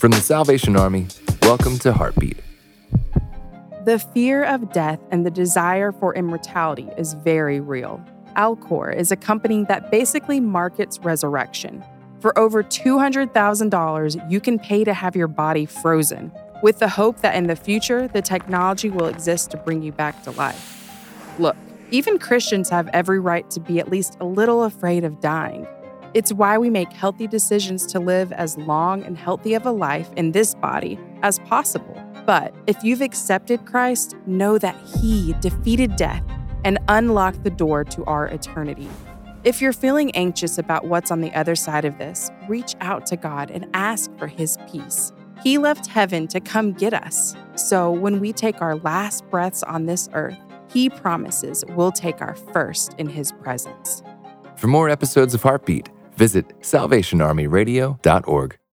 From the Salvation Army, welcome to Heartbeat. The fear of death and the desire for immortality is very real. Alcor is a company that basically markets resurrection. For over $200,000, you can pay to have your body frozen, with the hope that in the future, the technology will exist to bring you back to life. Look, even Christians have every right to be at least a little afraid of dying. It's why we make healthy decisions to live as long and healthy of a life in this body as possible. But if you've accepted Christ, know that He defeated death and unlocked the door to our eternity. If you're feeling anxious about what's on the other side of this, reach out to God and ask for His peace. He left heaven to come get us. So when we take our last breaths on this earth, He promises we'll take our first in His presence. For more episodes of Heartbeat, visit salvationarmyradio.org.